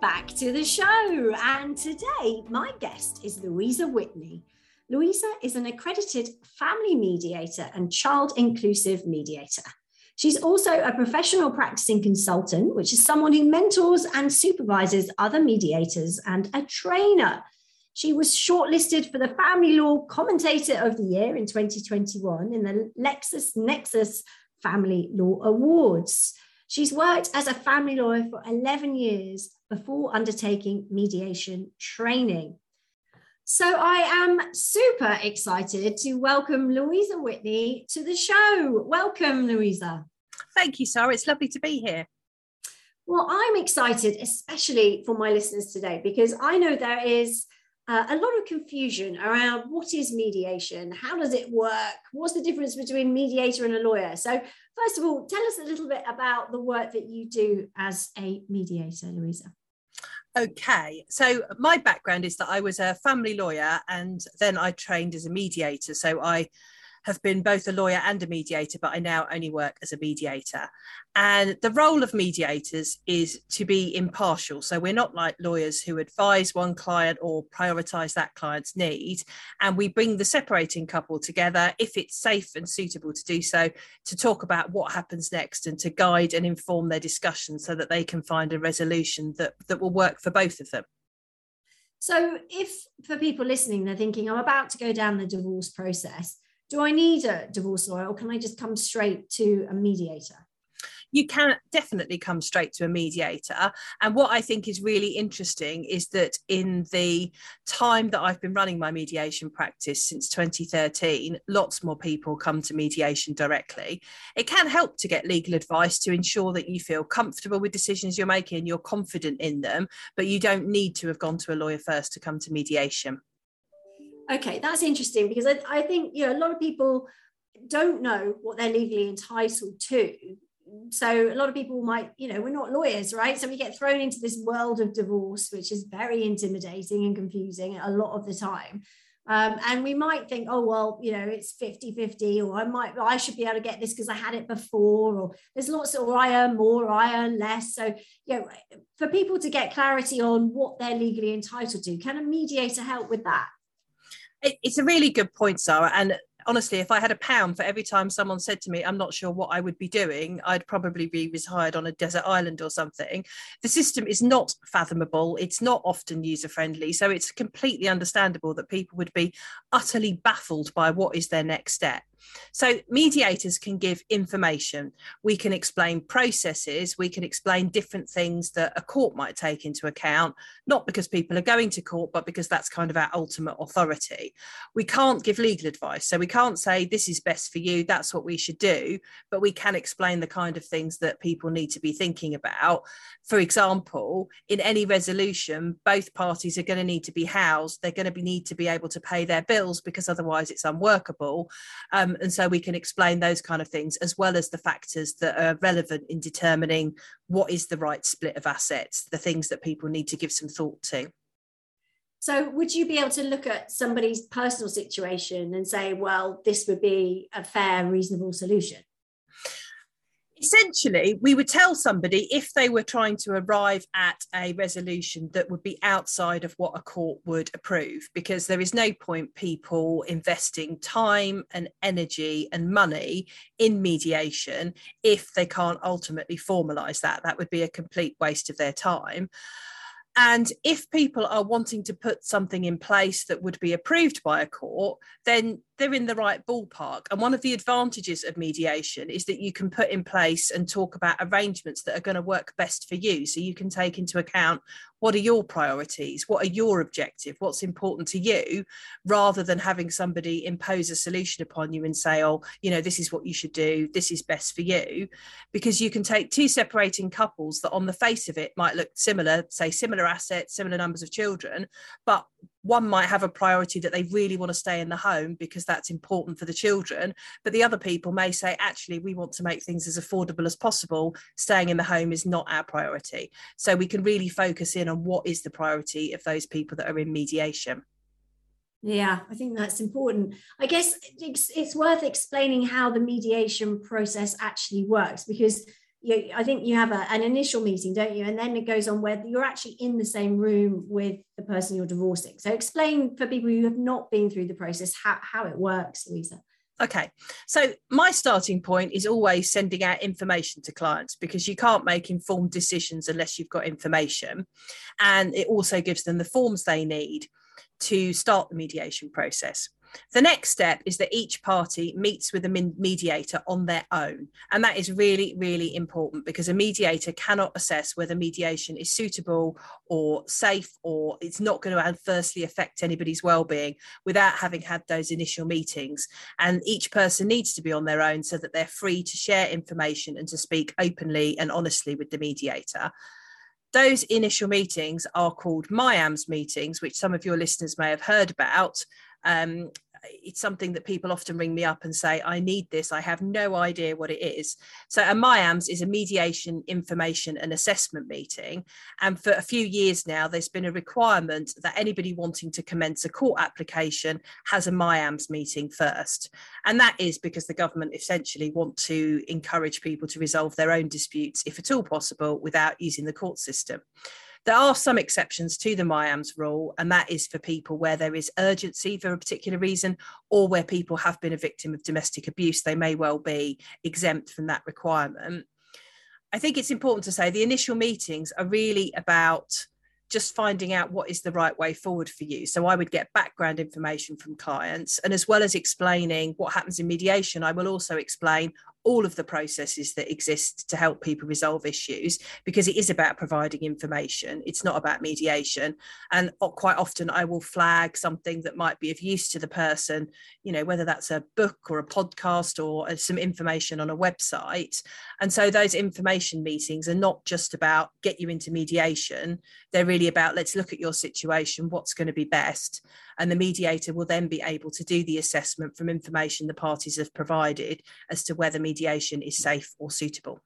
Back to the show. And today, my guest is Louisa Whitney. Louisa is an accredited family mediator and child inclusive mediator. She's also a professional practicing consultant, which is someone who mentors and supervises other mediators and a trainer. She was shortlisted for the Family Law Commentator of the Year in 2021 in the LexisNexis Family Law Awards. She's worked as a family lawyer for 11 years before undertaking mediation training. So I am super excited to welcome Louisa Whitney to the show. Welcome, Louisa. Thank you, Sarah. It's lovely to be here. Well, I'm excited, especially for my listeners today, because I know there is uh, a lot of confusion around what is mediation, how does it work, what's the difference between mediator and a lawyer. So, first of all, tell us a little bit about the work that you do as a mediator, Louisa. Okay, so my background is that I was a family lawyer and then I trained as a mediator. So I have been both a lawyer and a mediator, but I now only work as a mediator. And the role of mediators is to be impartial. So we're not like lawyers who advise one client or prioritize that client's need. And we bring the separating couple together, if it's safe and suitable to do so, to talk about what happens next and to guide and inform their discussion so that they can find a resolution that, that will work for both of them. So, if for people listening, they're thinking, I'm about to go down the divorce process, do I need a divorce lawyer or can I just come straight to a mediator? you can definitely come straight to a mediator. And what I think is really interesting is that in the time that I've been running my mediation practice since 2013, lots more people come to mediation directly. It can help to get legal advice to ensure that you feel comfortable with decisions you're making, you're confident in them, but you don't need to have gone to a lawyer first to come to mediation. Okay, that's interesting because I, I think you know a lot of people don't know what they're legally entitled to. So a lot of people might, you know, we're not lawyers, right? So we get thrown into this world of divorce, which is very intimidating and confusing a lot of the time. Um, and we might think, oh, well, you know, it's 50 50, or I might, I should be able to get this because I had it before, or there's lots of, or I earn more, or I earn less. So, you know, for people to get clarity on what they're legally entitled to, can a mediator help with that? It's a really good point, Sarah. And honestly, if I had a pound for every time someone said to me, I'm not sure what I would be doing, I'd probably be retired on a desert island or something. The system is not fathomable, it's not often user friendly. So it's completely understandable that people would be utterly baffled by what is their next step. So, mediators can give information. We can explain processes. We can explain different things that a court might take into account, not because people are going to court, but because that's kind of our ultimate authority. We can't give legal advice. So, we can't say this is best for you, that's what we should do, but we can explain the kind of things that people need to be thinking about. For example, in any resolution, both parties are going to need to be housed. They're going to be, need to be able to pay their bills because otherwise it's unworkable. Um, and so we can explain those kind of things as well as the factors that are relevant in determining what is the right split of assets, the things that people need to give some thought to. So, would you be able to look at somebody's personal situation and say, well, this would be a fair, reasonable solution? Essentially we would tell somebody if they were trying to arrive at a resolution that would be outside of what a court would approve because there is no point people investing time and energy and money in mediation if they can't ultimately formalize that. That would be a complete waste of their time. And if people are wanting to put something in place that would be approved by a court, then they're in the right ballpark. And one of the advantages of mediation is that you can put in place and talk about arrangements that are going to work best for you. So you can take into account what are your priorities? What are your objective? What's important to you? Rather than having somebody impose a solution upon you and say oh you know this is what you should do. This is best for you. Because you can take two separating couples that on the face of it might look similar say similar assets similar numbers of children but one might have a priority that they really want to stay in the home because that's important for the children but the other people may say actually we want to make things as affordable as possible. Staying in the home is not our priority. So we can really focus in on what is the priority of those people that are in mediation. Yeah, I think that's important. I guess it's, it's worth explaining how the mediation process actually works because you, I think you have a, an initial meeting, don't you? And then it goes on where you're actually in the same room with the person you're divorcing. So explain for people who have not been through the process how, how it works, Louisa. Okay, so my starting point is always sending out information to clients because you can't make informed decisions unless you've got information. And it also gives them the forms they need to start the mediation process. The next step is that each party meets with a mediator on their own. And that is really, really important because a mediator cannot assess whether mediation is suitable or safe or it's not going to adversely affect anybody's well-being without having had those initial meetings. And each person needs to be on their own so that they're free to share information and to speak openly and honestly with the mediator those initial meetings are called MIAMS meetings, which some of your listeners may have heard about um, it's something that people often ring me up and say, I need this. I have no idea what it is. So, a MIAMS is a mediation, information, and assessment meeting. And for a few years now, there's been a requirement that anybody wanting to commence a court application has a MIAMS meeting first. And that is because the government essentially want to encourage people to resolve their own disputes, if at all possible, without using the court system. There are some exceptions to the MIAMS rule, and that is for people where there is urgency for a particular reason or where people have been a victim of domestic abuse. They may well be exempt from that requirement. I think it's important to say the initial meetings are really about just finding out what is the right way forward for you. So I would get background information from clients. And as well as explaining what happens in mediation, I will also explain all of the processes that exist to help people resolve issues because it is about providing information. It's not about mediation. And quite often i will flag something that might be of use to the person you know whether that's a book or a podcast or uh, some information on a website. And so those information meetings are not just about get you into mediation. They're really about let's look at your situation what's going to be best and the mediator will then be able to do the assessment from information the parties have provided as to whether mediation is safe or suitable.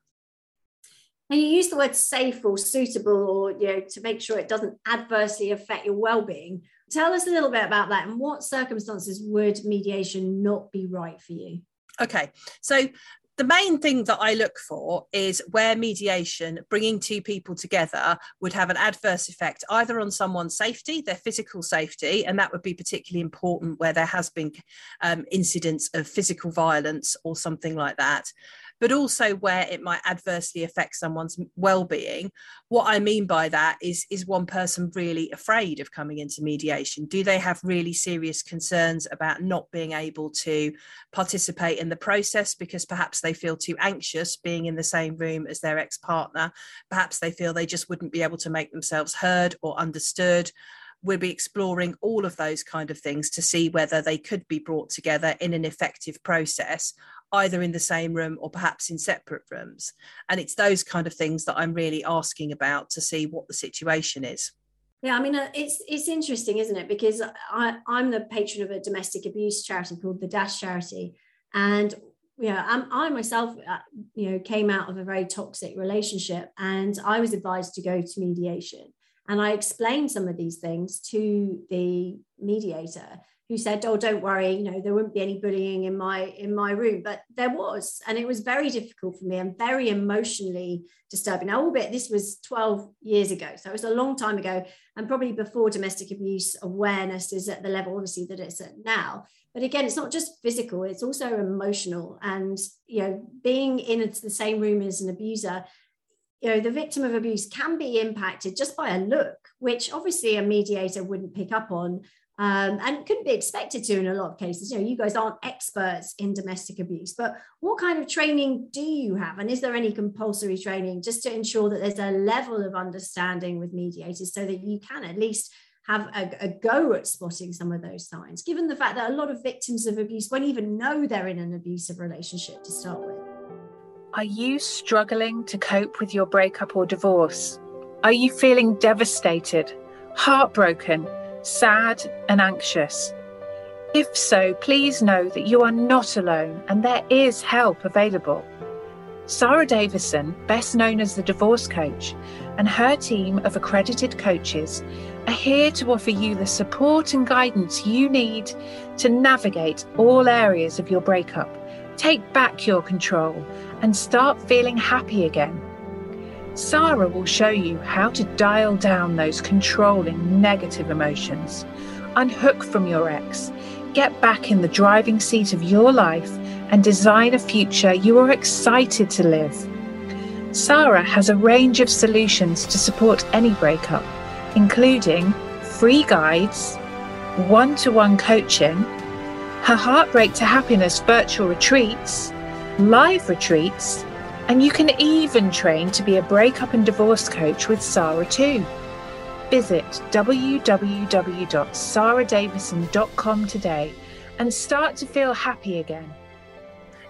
And you use the word safe or suitable, or you know, to make sure it doesn't adversely affect your well-being. Tell us a little bit about that, and what circumstances would mediation not be right for you? Okay, so the main thing that I look for is where mediation, bringing two people together, would have an adverse effect either on someone's safety, their physical safety, and that would be particularly important where there has been um, incidents of physical violence or something like that, but also where it might adversely affect someone's well-being. What I mean by that is, is one person really afraid of coming into mediation? Do they have really serious concerns about not being able to participate in the process because perhaps they feel too anxious being in the same room as their ex-partner? Perhaps they feel they just wouldn't be able to make themselves heard or understood we'll be exploring all of those kind of things to see whether they could be brought together in an effective process either in the same room or perhaps in separate rooms. And it's those kind of things that I'm really asking about to see what the situation is. Yeah, I mean, uh, it's it's interesting, isn't it? Because I, I'm the patron of a domestic abuse charity called the Dash Charity, and yeah, I'm, I myself, uh, you know, came out of a very toxic relationship, and I was advised to go to mediation, and I explained some of these things to the mediator, who said, "Oh, don't worry, you know, there wouldn't be any bullying in my in my room," but there was, and it was very difficult for me and very emotionally disturbing. Now, albeit this was 12 years ago, so it was a long time ago, and probably before domestic abuse awareness is at the level, obviously, that it's at now. But again, it's not just physical; it's also emotional, and you know, being in the same room as an abuser you know the victim of abuse can be impacted just by a look which obviously a mediator wouldn't pick up on um, and couldn't be expected to in a lot of cases. You know, you guys aren't experts in domestic abuse, but what kind of training do you have? And is there any compulsory training just to ensure that there's a level of understanding with mediators so that you can at least have a, a go at spotting some of those signs, given the fact that a lot of victims of abuse won't even know they're in an abusive relationship to start with? Are you struggling to cope with your breakup or divorce? Are you feeling devastated, heartbroken? Sad, and anxious? If so, please know that you are not alone and there is help available. Sarah Davison, best known as the Divorce Coach, and her team of accredited coaches are here to offer you the support and guidance you need to navigate all areas of your breakup, take back your control, and start feeling happy again. Sarah will show you how to dial down those controlling negative emotions, unhook from your ex, get back in the driving seat of your life, and design a future you are excited to live. Sarah has a range of solutions to support any breakup, including free guides, one to one coaching, her Heartbreak to Happiness virtual retreats, live retreats, and you can even train to be a breakup and divorce coach with Sarah too. Visit www.sarahdavison.com today and start to feel happy again.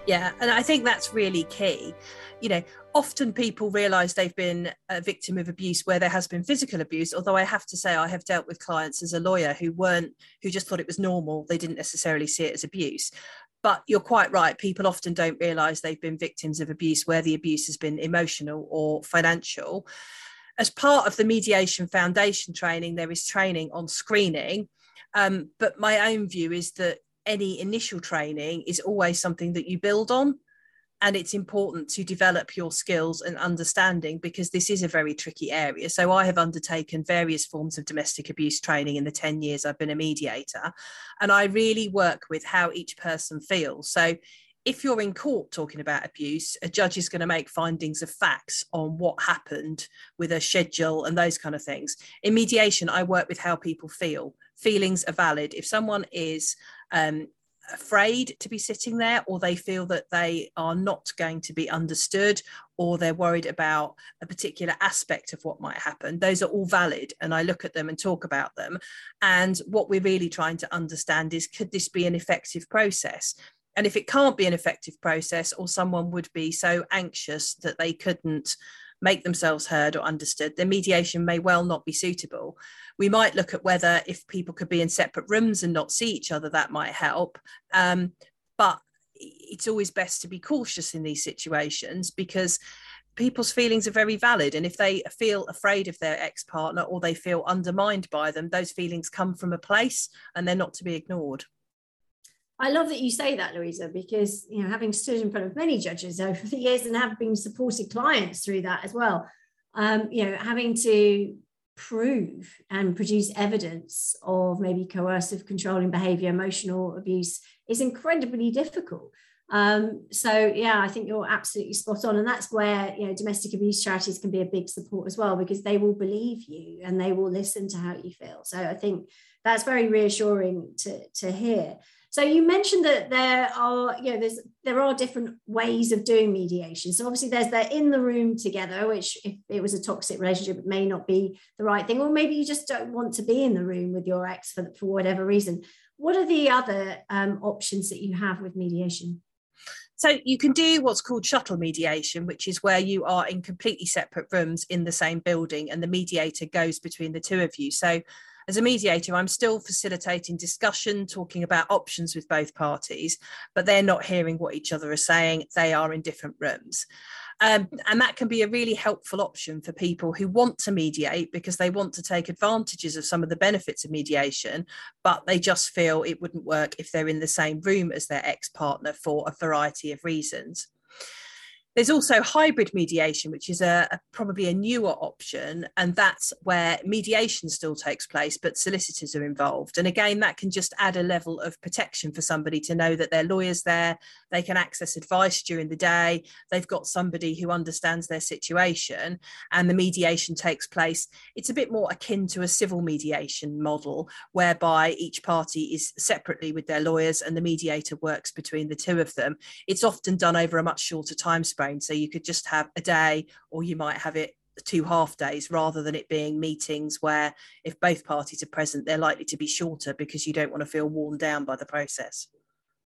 Yeah, and I think that's really key. You know, often people realize they've been a victim of abuse where there has been physical abuse although i have to say i have dealt with clients as a lawyer who weren't who just thought it was normal they didn't necessarily see it as abuse but you're quite right. People often don't realize they've been victims of abuse where the abuse has been emotional or financial. As part of the Mediation Foundation training, there is training on screening. Um, but my own view is that any initial training is always something that you build on and it's important to develop your skills and understanding because this is a very tricky area. So, I have undertaken various forms of domestic abuse training in the 10 years I've been a mediator, and I really work with how each person feels. So, if you're in court talking about abuse, a judge is going to make findings of facts on what happened with a schedule and those kind of things. In mediation, I work with how people feel. Feelings are valid. If someone is um, afraid to be sitting there or they feel that they are not going to be understood or they're worried about a particular aspect of what might happen. Those are all valid and i look at them and talk about them. And what we're really trying to understand is could this be an effective process? And if it can't be an effective process or someone would be so anxious that they couldn't make themselves heard or understood, then mediation may well not be suitable. We might look at whether if people could be in separate rooms and not see each other, that might help. Um, but it's always best to be cautious in these situations because people's feelings are very valid and if they feel afraid of their ex-partner or they feel undermined by them those feelings come from a place and they're not to be ignored I love that you say that, Louisa, because you know, having stood in front of many judges over the years and have been supported clients through that as well, um, you know, having to prove and produce evidence of maybe coercive controlling behavior, emotional abuse is incredibly difficult. Um, so yeah, I think you're absolutely spot on, and that's where you know domestic abuse charities can be a big support as well because they will believe you and they will listen to how you feel. So I think that's very reassuring to to hear. So you mentioned that there are, you know, there's there are different ways of doing mediation. So obviously there's the in the room together, which if it was a toxic relationship, it may not be the right thing, or maybe you just don't want to be in the room with your ex for, for whatever reason. What are the other um, options that you have with mediation? So you can do what's called shuttle mediation, which is where you are in completely separate rooms in the same building and the mediator goes between the two of you. So as a mediator, I'm still facilitating discussion, talking about options with both parties, but they're not hearing what each other are saying. They are in different rooms. Um, and that can be a really helpful option for people who want to mediate because they want to take advantages of some of the benefits of mediation, but they just feel it wouldn't work if they're in the same room as their ex partner for a variety of reasons. There's also hybrid mediation, which is a, a, probably a newer option, and that's where mediation still takes place, but solicitors are involved. And again, that can just add a level of protection for somebody to know that their lawyer's there, they can access advice during the day, they've got somebody who understands their situation, and the mediation takes place. It's a bit more akin to a civil mediation model, whereby each party is separately with their lawyers and the mediator works between the two of them. It's often done over a much shorter time span so you could just have a day, or you might have it two half days rather than it being meetings where if both parties are present they're likely to be shorter because you don't want to feel worn down by the process.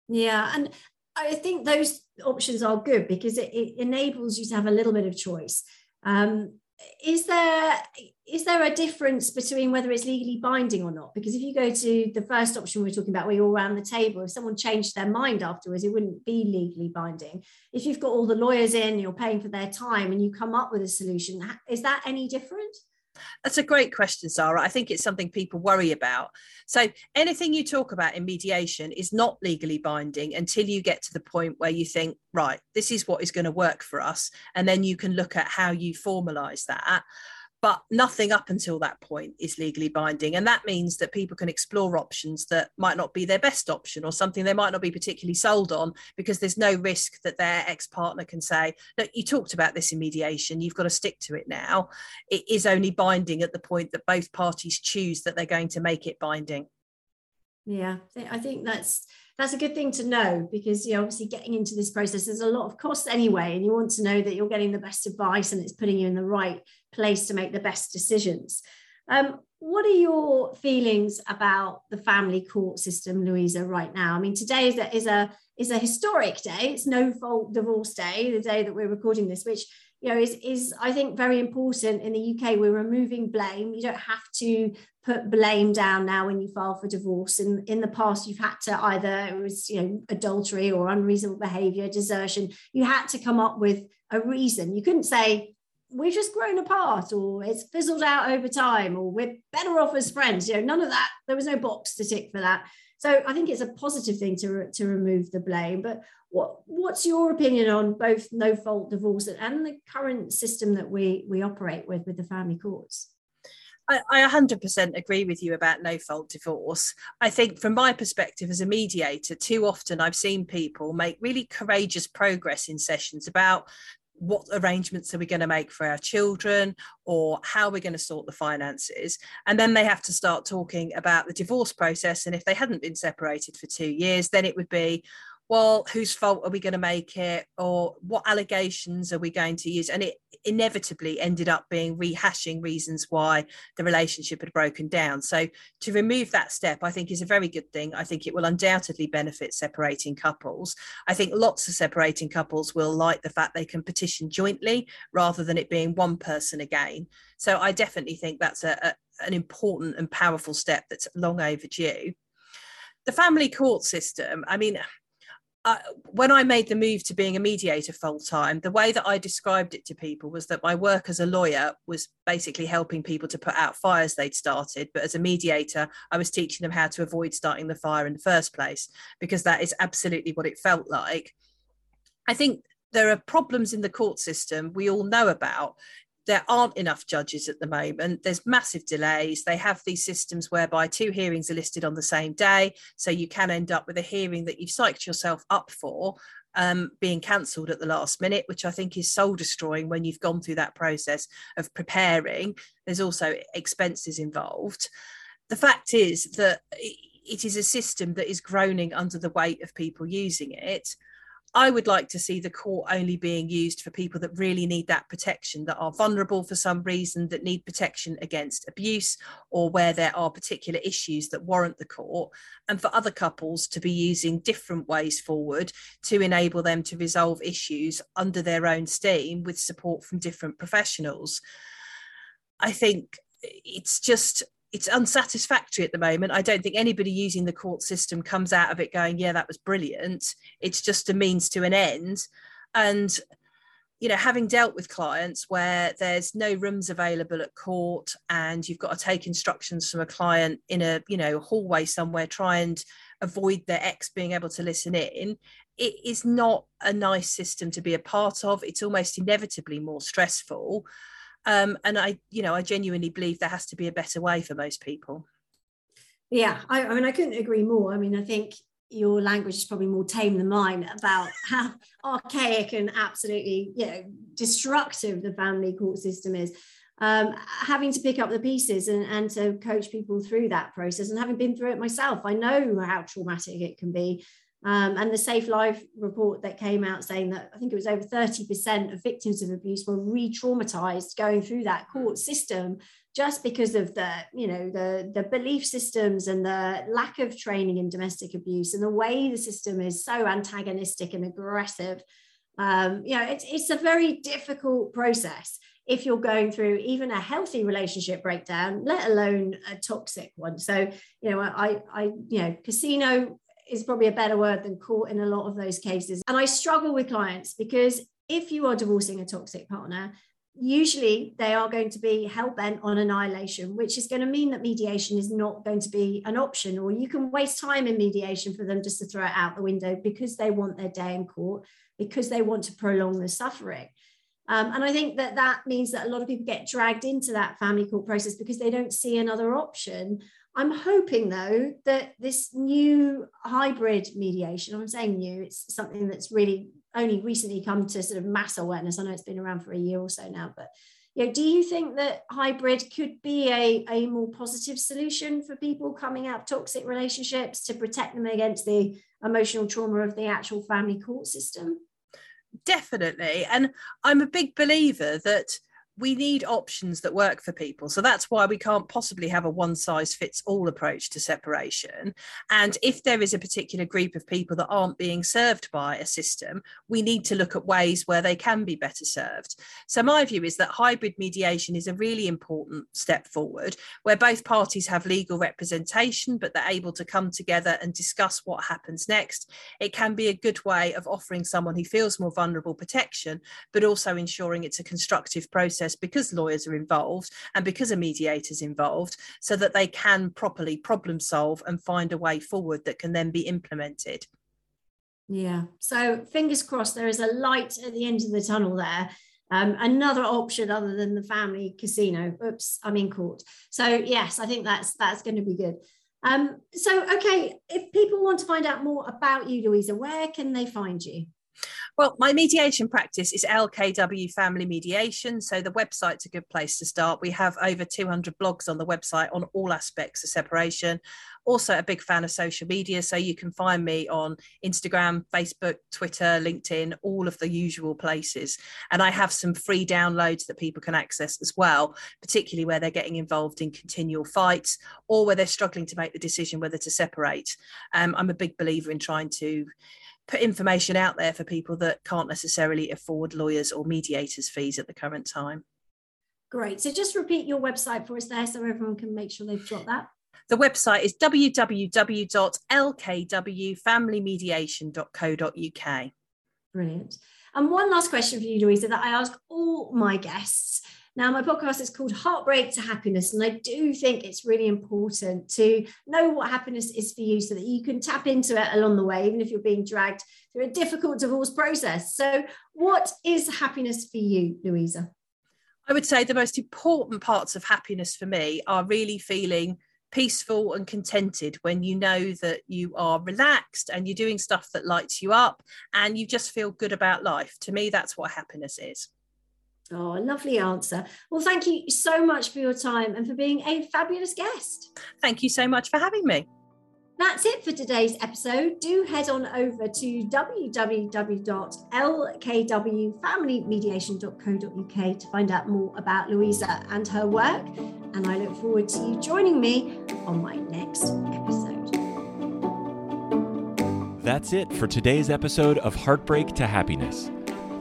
Yeah and i think those options are good because it, it enables you to have a little bit of choice. Um, is there is there a difference between whether it's legally binding or not? Because if you go to the first option we are talking about, where you're all around the table, if someone changed their mind afterwards, it wouldn't be legally binding. If you've got all the lawyers in, you're paying for their time, and you come up with a solution, is that any different? That's a great question, Sarah. I think it's something people worry about. So, anything you talk about in mediation is not legally binding until you get to the point where you think, right, this is what is going to work for us. And then you can look at how you formalize that but nothing up until that point is legally binding. And that means that people can explore options that might not be their best option or something they might not be particularly sold on because there's no risk that their ex-partner can say look you talked about this in mediation you've got to stick to it now. It is only binding at the point that both parties choose that they're going to make it binding. Yeah i think that's that's a good thing to know because you know obviously getting into this process there's a lot of costs anyway and you want to know that you're getting the best advice and it's putting you in the right place to make the best decisions. Um, what are your feelings about the family court system louisa right now? I mean today is a, is a is a historic day. It's no fault divorce day the day that we're recording this which you know is is i think very important. In the uk we're removing blame. You don't have to put blame down now when you file for divorce. In in the past you've had to either it was you know adultery or unreasonable behavior desertion. You had to come up with a reason. You couldn't say we've just grown apart or it's fizzled out over time or we're better off as friends you know none of that there was no box to tick for that so i think it's a positive thing to, to remove the blame but what what's your opinion on both no fault divorce and the current system that we we operate with with the family courts I, I 100% agree with you about no fault divorce. I think, from my perspective as a mediator, too often I've seen people make really courageous progress in sessions about what arrangements are we going to make for our children or how we're going to sort the finances. And then they have to start talking about the divorce process and if they hadn't been separated for 2 years then it would be well, whose fault are we going to make it? Or what allegations are we going to use? And it inevitably ended up being rehashing reasons why the relationship had broken down. So to remove that step, I think is a very good thing. I think it will undoubtedly benefit separating couples. I think lots of separating couples will like the fact they can petition jointly rather than it being one person again. So I definitely think that's a, a an important and powerful step that's long overdue the family court system i mean when I made the move to being a mediator full time, the way that I described it to people was that my work as a lawyer was basically helping people to put out fires they'd started. But as a mediator, I was teaching them how to avoid starting the fire in the first place, because that is absolutely what it felt like. I think there are problems in the court system we all know about there aren't enough judges at the moment. There's massive delays. They have these systems whereby two hearings are listed on the same day. So you can end up with a hearing that you've psyched yourself up for um, being cancelled at the last minute, which I think is soul destroying when you've gone through that process of preparing. There's also expenses involved. The fact is that it is a system that is groaning under the weight of people using it. I would like to see the court only being used for people that really need that protection, that are vulnerable for some reason, that need protection against abuse, or where there are particular issues that warrant the court, and for other couples to be using different ways forward to enable them to resolve issues under their own steam with support from different professionals. I think it's just it's unsatisfactory at the moment. I don't think anybody using the court system comes out of it going, yeah, that was brilliant. It's just a means to an end. And, you know, having dealt with clients where there's no rooms available at court and you've got to take instructions from a client in a, you know, hallway somewhere, try and avoid their ex being able to listen in, it is not a nice system to be a part of. It's almost inevitably more stressful. Um, and I, you know, I genuinely believe there has to be a better way for most people. Yeah, I, I mean, I couldn't agree more. I mean, I think your language is probably more tame than mine about how archaic and absolutely, you know, destructive the family court system is. Um, having to pick up the pieces and, and to coach people through that process and having been through it myself, I know how traumatic it can be. Um, and the Safe Life report that came out saying that I think it was over 30% of victims of abuse were re traumatized going through that court system just because of the you know the the belief systems and the lack of training in domestic abuse and the way the system is so antagonistic and aggressive. Um, you know it's, it's a very difficult process if you're going through even a healthy relationship breakdown let alone a toxic one. So you know i i you know casino is probably a better word than court in a lot of those cases and i struggle with clients because if you are divorcing a toxic partner usually they are going to be hell bent on annihilation, which is going to mean that mediation is not going to be an option, or you can waste time in mediation for them just to throw it out the window because they want their day in court, because they want to prolong the suffering. Um, and I think that that means that a lot of people get dragged into that family court process because they don't see another option. I'm hoping, though, that this new hybrid mediation, I'm saying new, it's something that's really only recently come to sort of mass awareness. I know it's been around for a year or so now, but you know, do you think that hybrid could be a, a more positive solution for people coming out of toxic relationships to protect them against the emotional trauma of the actual family court system? Definitely. And I'm a big believer that we need options that work for people. So that's why we can't possibly have a one size fits all approach to separation. And if there is a particular group of people that aren't being served by a system, we need to look at ways where they can be better served. So my view is that hybrid mediation is a really important step forward where both parties have legal representation, but they're able to come together and discuss what happens next. It can be a good way of offering someone who feels more vulnerable protection, but also ensuring it's a constructive process process because lawyers are involved and because a mediator is involved so that they can properly problem solve and find a way forward that can then be implemented. Yeah. So fingers crossed there is a light at the end of the tunnel there. Um, another option other than the family casino. Oops, I'm in court. So yes, I think that's that's going to be good. Um, so okay, if people want to find out more about you, Louisa, where can they find you? Well, my mediation practice is LKW Family Mediation. So the website's a good place to start. We have over 200 blogs on the website on all aspects of separation. Also, a big fan of social media. So you can find me on Instagram, Facebook, Twitter, LinkedIn, all of the usual places. And I have some free downloads that people can access as well, particularly where they're getting involved in continual fights or where they're struggling to make the decision whether to separate. Um, I'm a big believer in trying to put information out there for people that can't necessarily afford lawyers or mediators fees at the current time. Great. So just repeat your website for us there so everyone can make sure they've got that. The website is www.lkwfamilymediation.co.uk. Brilliant. And one last question for you, Louisa, that I ask all my guests now, my podcast is called Heartbreak to Happiness, and I do think it's really important to know what happiness is for you so that you can tap into it along the way, even if you're being dragged through a difficult divorce process. So, what is happiness for you, Louisa? I would say the most important parts of happiness for me are really feeling peaceful and contented when you know that you are relaxed and you're doing stuff that lights you up and you just feel good about life. To me, that's what happiness is. Oh, a lovely answer. Well, thank you so much for your time and for being a fabulous guest. Thank you so much for having me. That's it for today's episode. Do head on over to www.lkwfamilymediation.co.uk to find out more about Louisa and her work. And I look forward to you joining me on my next episode. That's it for today's episode of Heartbreak to Happiness.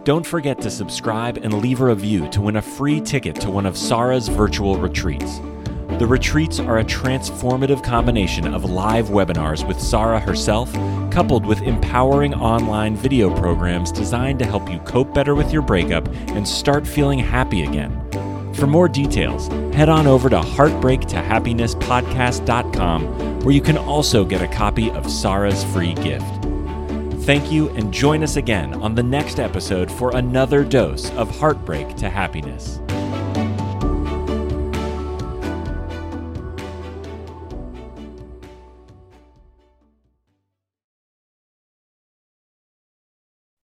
Don't forget to subscribe and leave a review to win a free ticket to one of Sarah's virtual retreats. The retreats are a transformative combination of live webinars with Sarah herself, coupled with empowering online video programs designed to help you cope better with your breakup and start feeling happy again. For more details, head on over to heartbreaktohappinesspodcast.com, where you can also get a copy of Sarah's free gift. Thank you, and join us again on the next episode for another dose of heartbreak to happiness.